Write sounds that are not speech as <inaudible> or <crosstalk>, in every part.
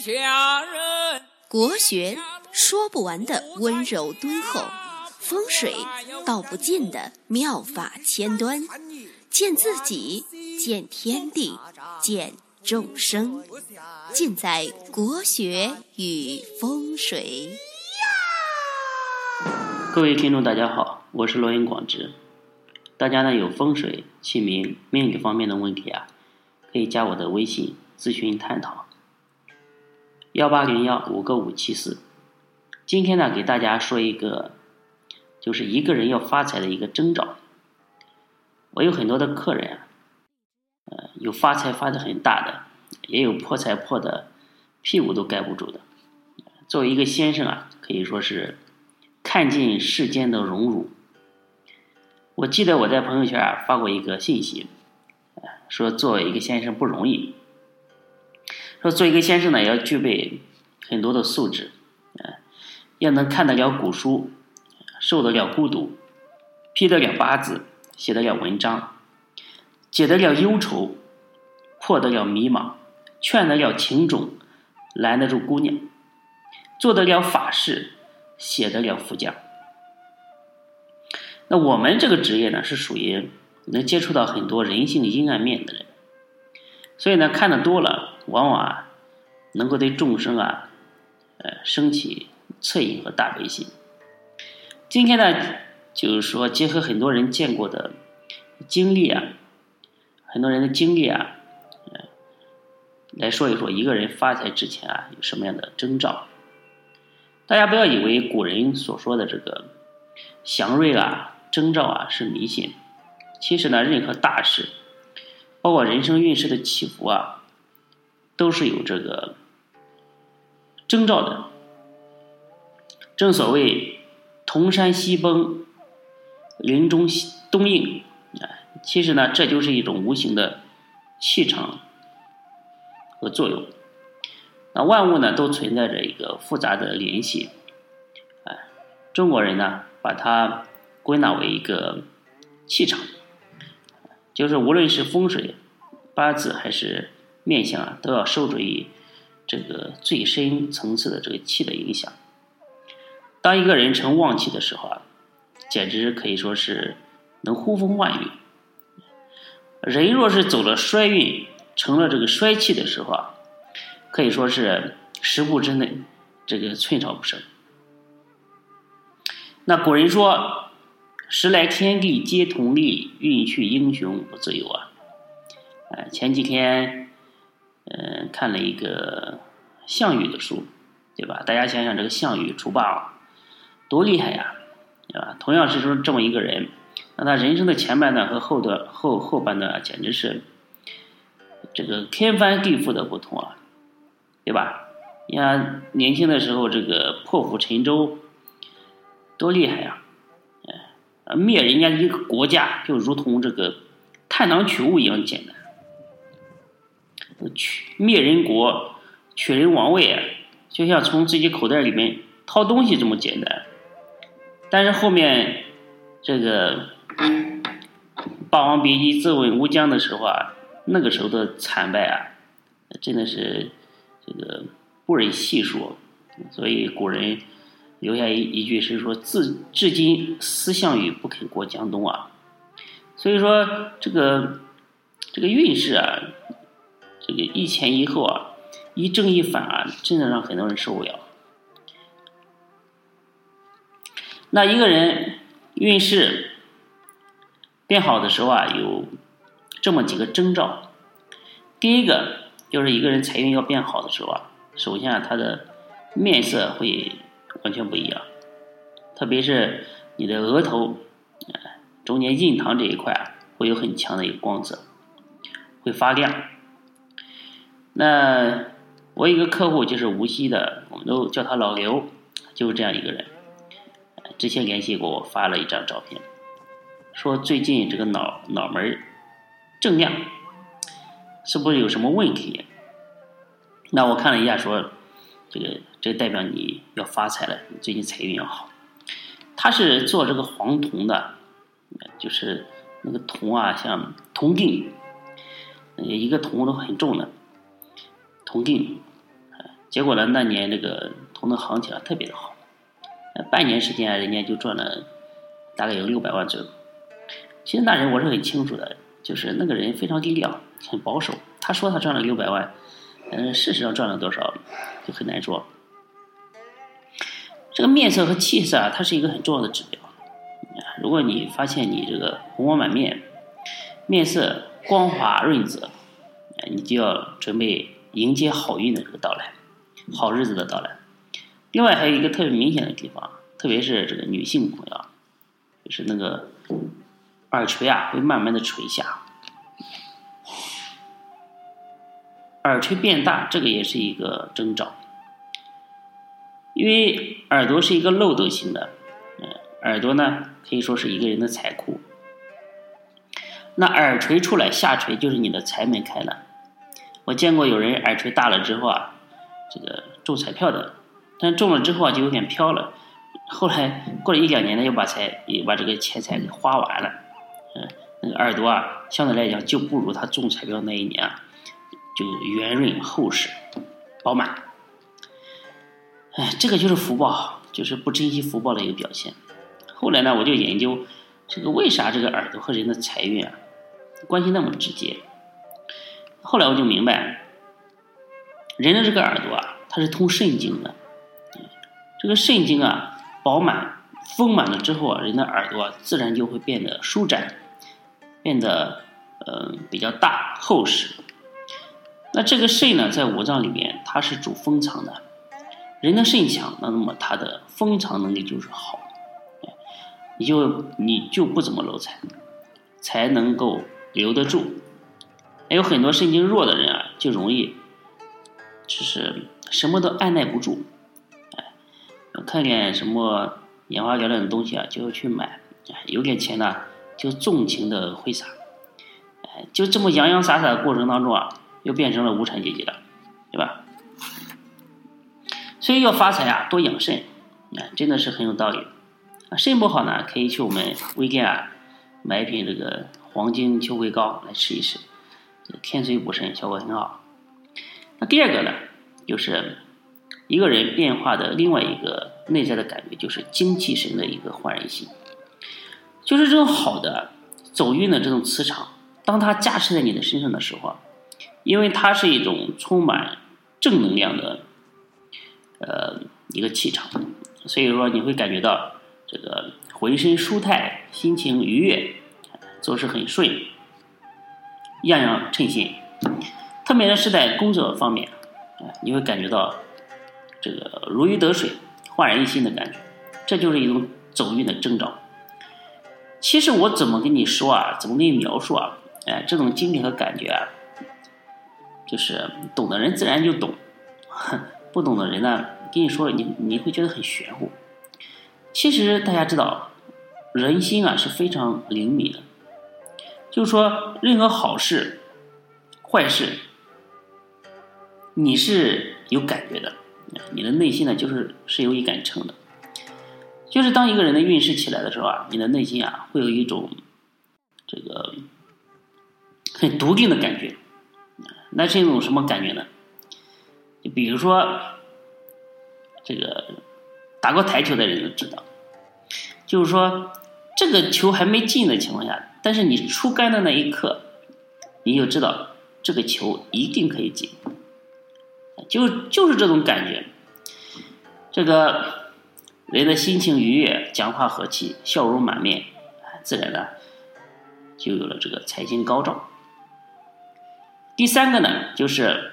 下人。国学说不完的温柔敦厚，风水道不尽的妙法千端，见自己，见天地，见众生，尽在国学与风水。各位听众，大家好，我是罗云广志。大家呢有风水、姓名、命理方面的问题啊，可以加我的微信咨询探讨。幺八零幺五个五七四。今天呢，给大家说一个，就是一个人要发财的一个征兆。我有很多的客人啊，呃，有发财发的很大的，也有破财破的屁股都盖不住的。作为一个先生啊，可以说是。看尽世间的荣辱。我记得我在朋友圈啊发过一个信息，说作为一个先生不容易。说做一个先生呢，要具备很多的素质，要能看得了古书，受得了孤独，批得了八字，写得了文章，解得了忧愁，破得了迷茫，劝得了情种，拦得住姑娘，做得了法事。写得了福讲。那我们这个职业呢，是属于能接触到很多人性阴暗面的人，所以呢，看的多了，往往啊，能够对众生啊，呃，升起恻隐和大悲心。今天呢，就是说结合很多人见过的经历啊，很多人的经历啊，呃，来说一说一个人发财之前啊，有什么样的征兆。大家不要以为古人所说的这个祥瑞啊、征兆啊是迷信，其实呢，任何大事，包括人生运势的起伏啊，都是有这个征兆的。正所谓“铜山西崩，林中东应”，啊，其实呢，这就是一种无形的气场和作用。那万物呢，都存在着一个复杂的联系，哎，中国人呢，把它归纳为一个气场，就是无论是风水、八字还是面相啊，都要受制于这个最深层次的这个气的影响。当一个人成旺气的时候啊，简直可以说是能呼风唤雨；人若是走了衰运，成了这个衰气的时候啊。可以说是十步之内，这个寸草不生。那古人说：“时来天地皆同力，运去英雄不自由啊。”哎，前几天，嗯，看了一个项羽的书，对吧？大家想想，这个项羽除霸王多厉害呀，对吧？同样是说这么一个人，那他人生的前半段和后段后后半段，简直是这个天翻地覆的不同啊。对吧？你看年轻的时候，这个破釜沉舟，多厉害呀！灭人家一个国家，就如同这个探囊取物一样简单。取灭人国、取人王位，就像从自己口袋里面掏东西这么简单。但是后面这个《霸王别姬》自刎乌江的时候啊，那个时候的惨败啊，真的是。这个不忍细说，所以古人留下一一句是说：“自至今思项羽不肯过江东啊。”所以说这个这个运势啊，这个一前一后啊，一正一反啊，真的让很多人受不了。那一个人运势变好的时候啊，有这么几个征兆，第一个。就是一个人财运要变好的时候啊，首先啊，他的面色会完全不一样，特别是你的额头，中间印堂这一块啊，会有很强的一个光泽，会发亮。那我一个客户就是无锡的，我们都叫他老刘，就是这样一个人。之前联系过我，发了一张照片，说最近这个脑脑门正亮。是不是有什么问题？那我看了一下，说这个这代表你要发财了，最近财运要好。他是做这个黄铜的，就是那个铜啊，像铜锭，一个铜都很重的铜锭，结果呢，那年这个铜的行情啊特别的好，半年时间人家就赚了大概有六百万左右。其实那人我是很清楚的，就是那个人非常低调，很保守。他说他赚了六百万，嗯，事实上赚了多少就很难说。这个面色和气色啊，它是一个很重要的指标。如果你发现你这个红光满面，面色光滑润泽，你就要准备迎接好运的这个到来，好日子的到来。另外还有一个特别明显的地方，特别是这个女性朋友，就是那个耳垂啊会慢慢的垂下，耳垂变大，这个也是一个征兆。因为耳朵是一个漏斗型的，嗯，耳朵呢可以说是一个人的财库。那耳垂出来下垂就是你的财门开了。我见过有人耳垂大了之后啊，这个中彩票的，但中了之后啊就有点飘了，后来过了一两年呢又把财又把这个钱财给花完了，嗯，那个耳朵啊相对来讲就不如他中彩票那一年啊就圆润厚实饱满。哎，这个就是福报，就是不珍惜福报的一个表现。后来呢，我就研究这个为啥这个耳朵和人的财运啊关系那么直接。后来我就明白，人的这个耳朵啊，它是通肾经的。这个肾经啊饱满丰满了之后啊，人的耳朵自然就会变得舒展，变得呃比较大厚实。那这个肾呢，在五脏里面，它是主封藏的。人的肾强，那那么他的封藏能力就是好，你就你就不怎么漏财，才能够留得住。还有很多肾经弱的人啊，就容易就是什么都按耐不住，哎，看见什么眼花缭乱的东西啊，就要去买，有点钱呢就纵情的挥洒，哎，就这么洋洋洒洒的过程当中啊，又变成了无产阶级了，对吧？所以要发财啊，多养肾，啊，真的是很有道理。肾不好呢，可以去我们微店啊买一瓶这个黄金秋葵膏来试一试，天水补肾效果很好。那第二个呢，就是一个人变化的另外一个内在的感觉，就是精气神的一个焕然性，就是这种好的走运的这种磁场，当它加持在你的身上的时候，因为它是一种充满正能量的。呃，一个气场，所以说你会感觉到这个浑身舒泰，心情愉悦，做事很顺，样样称心。特别是在工作方面，啊，你会感觉到这个如鱼得水、焕然一新的感觉，这就是一种走运的征兆。其实我怎么跟你说啊？怎么跟你描述啊？哎，这种经历和感觉啊，就是懂的人自然就懂。<laughs> 不懂的人呢，跟你说了，你你会觉得很玄乎。其实大家知道，人心啊是非常灵敏的，就是说任何好事、坏事，你是有感觉的，你的内心呢就是是有一杆秤的。就是当一个人的运势起来的时候啊，你的内心啊会有一种这个很笃定的感觉。那是一种什么感觉呢？就比如说，这个打过台球的人都知道，就是说这个球还没进的情况下，但是你出杆的那一刻，你就知道这个球一定可以进，就就是这种感觉。这个人的心情愉悦，讲话和气，笑容满面，自然的就有了这个财星高照。第三个呢，就是。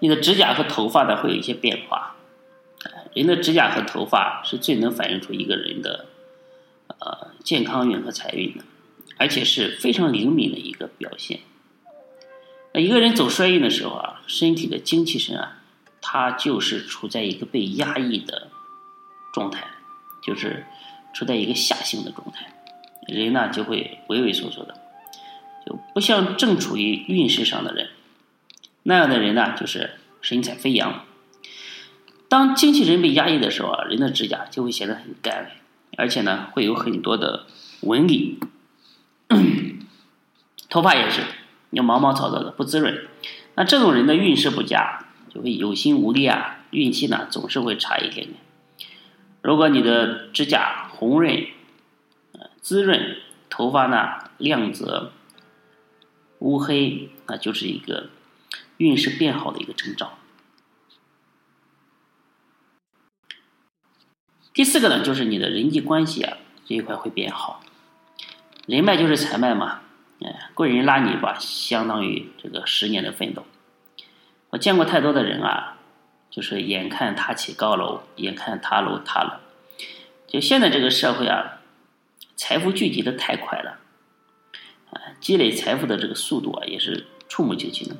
你的指甲和头发呢会有一些变化，人的指甲和头发是最能反映出一个人的呃健康运和财运的，而且是非常灵敏的一个表现。那一个人走衰运的时候啊，身体的精气神啊，它就是处在一个被压抑的状态，就是处在一个下行的状态，人呢就会畏畏缩缩的，就不像正处于运势上的人。那样的人呢，就是神采飞扬。当精气神被压抑的时候啊，人的指甲就会显得很干，而且呢，会有很多的纹理。<clears throat> 头发也是，要毛毛糙糙的，不滋润。那这种人的运势不佳，就会有心无力啊，运气呢总是会差一点点。如果你的指甲红润、滋润，头发呢亮泽、乌黑，那就是一个运势变好的一个征兆。第四个呢，就是你的人际关系啊这一块会变好。人脉就是财脉嘛，哎，贵人拉你一把，相当于这个十年的奋斗。我见过太多的人啊，就是眼看他起高楼，眼看他楼塌了。就现在这个社会啊，财富聚集的太快了，啊，积累财富的这个速度啊，也是触目惊心的。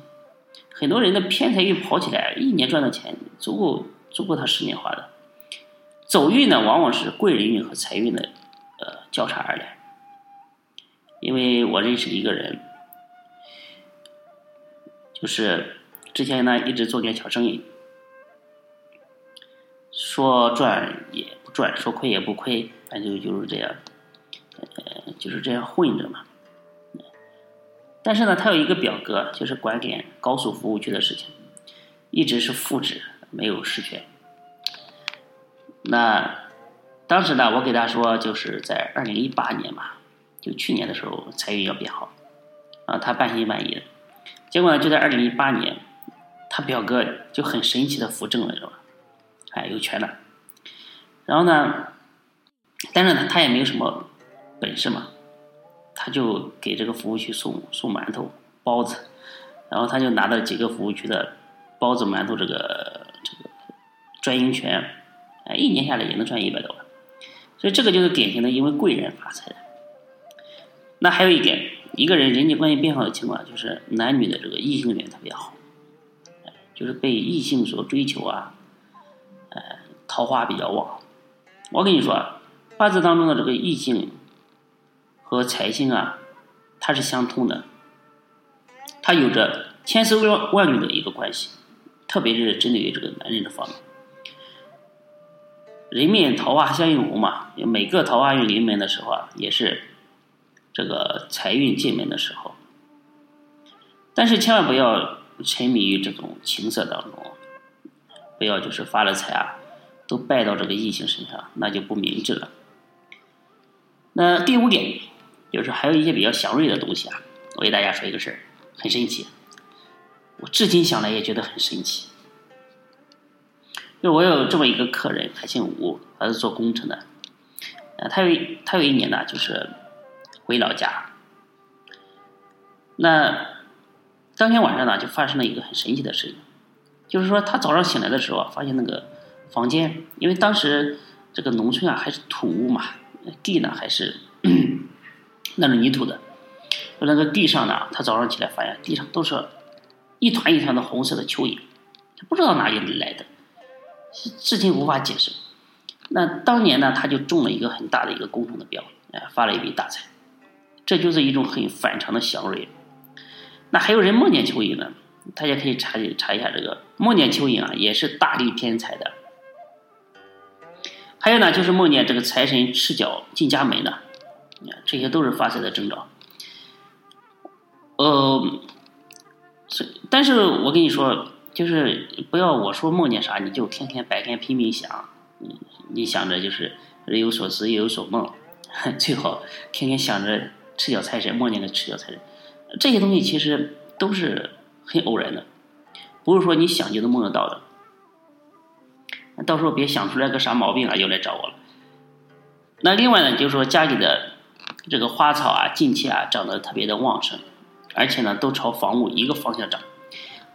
很多人的偏财运跑起来，一年赚的钱足够足够他十年花的。走运呢，往往是贵人运和财运的呃交叉而来。因为我认识一个人，就是。之前呢，一直做点小生意，说赚也不赚，说亏也不亏，反正就是这样，呃，就是这样混着嘛。但是呢，他有一个表哥，就是管点高速服务区的事情，一直是副职，没有实权。那当时呢，我给他说，就是在二零一八年嘛，就去年的时候，财运要变好，啊，他半信半疑的。结果呢，就在二零一八年。他表哥就很神奇的扶正了，是吧？哎，有权了。然后呢，但是呢，他也没有什么本事嘛，他就给这个服务区送送馒头、包子，然后他就拿到几个服务区的包子、馒头这个这个专营权，哎，一年下来也能赚一百多万。所以这个就是典型的因为贵人发财的。那还有一点，一个人人际关系变好的情况，就是男女的这个异性缘特别好。就是被异性所追求啊，呃，桃花比较旺。我跟你说，八字当中的这个异性和财星啊，它是相通的，它有着千丝万万缕的一个关系，特别是针对于这个男人的方面。人面桃花相映红嘛，每个桃花运临门的时候啊，也是这个财运进门的时候，但是千万不要。沉迷于这种情色当中，不要就是发了财啊，都败到这个异性身上，那就不明智了。那第五点就是还有一些比较祥瑞的东西啊，我给大家说一个事儿，很神奇，我至今想来也觉得很神奇。就我有这么一个客人，他姓吴，他是做工程的，呃，他有他有一年呢，就是回老家，那。当天晚上呢，就发生了一个很神奇的事情，就是说他早上醒来的时候啊，发现那个房间，因为当时这个农村啊还是土屋嘛，地呢还是 <clears throat> 那种泥土的，那个地上呢，他早上起来发现地上都是一团一团的红色的蚯蚓，他不知道哪里来的，至今无法解释。那当年呢，他就中了一个很大的一个工程的标，哎，发了一笔大财，这就是一种很反常的祥瑞。那还有人梦见蚯蚓呢，大家可以查查一下这个梦见蚯蚓啊，也是大力偏财的。还有呢，就是梦见这个财神赤脚进家门的，这些都是发财的征兆。呃，是，但是我跟你说，就是不要我说梦见啥你就天天白天拼命想，你想着就是日有所思夜有所梦，<laughs> 最好天天想着赤脚财神，梦见个赤脚财神。这些东西其实都是很偶然的，不是说你想就能梦得到的。到时候别想出来个啥毛病啊，又来找我了。那另外呢，就是说家里的这个花草啊，近期啊长得特别的旺盛，而且呢都朝房屋一个方向长。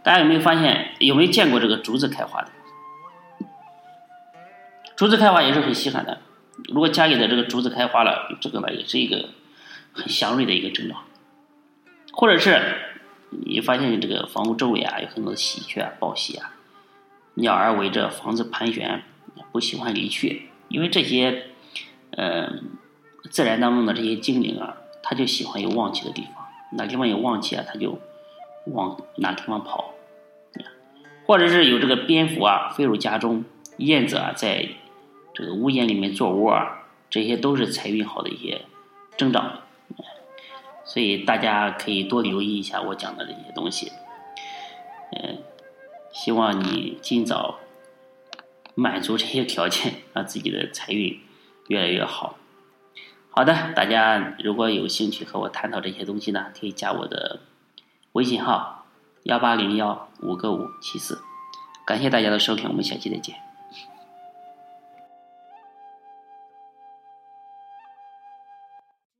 大家有没有发现？有没有见过这个竹子开花的？竹子开花也是很稀罕的。如果家里的这个竹子开花了，这个呢也是一个很祥瑞的一个征兆。或者是你发现这个房屋周围啊有很多的喜鹊啊、报喜啊，鸟儿围着房子盘旋，不喜欢离去，因为这些，呃，自然当中的这些精灵啊，它就喜欢有旺气的地方，哪地方有旺气啊，它就往哪地方跑。或者是有这个蝙蝠啊飞入家中燕子啊在这个屋檐里面做窝啊这些都是财运好的一些征兆。所以大家可以多留意一下我讲的这些东西。嗯希望你尽早满足这些条件让自己的财运越来越好。好的大家如果有兴趣和我探讨这些东西呢可以加我的微信号幺八零幺五个五七四。感谢大家的收听我们下期再见。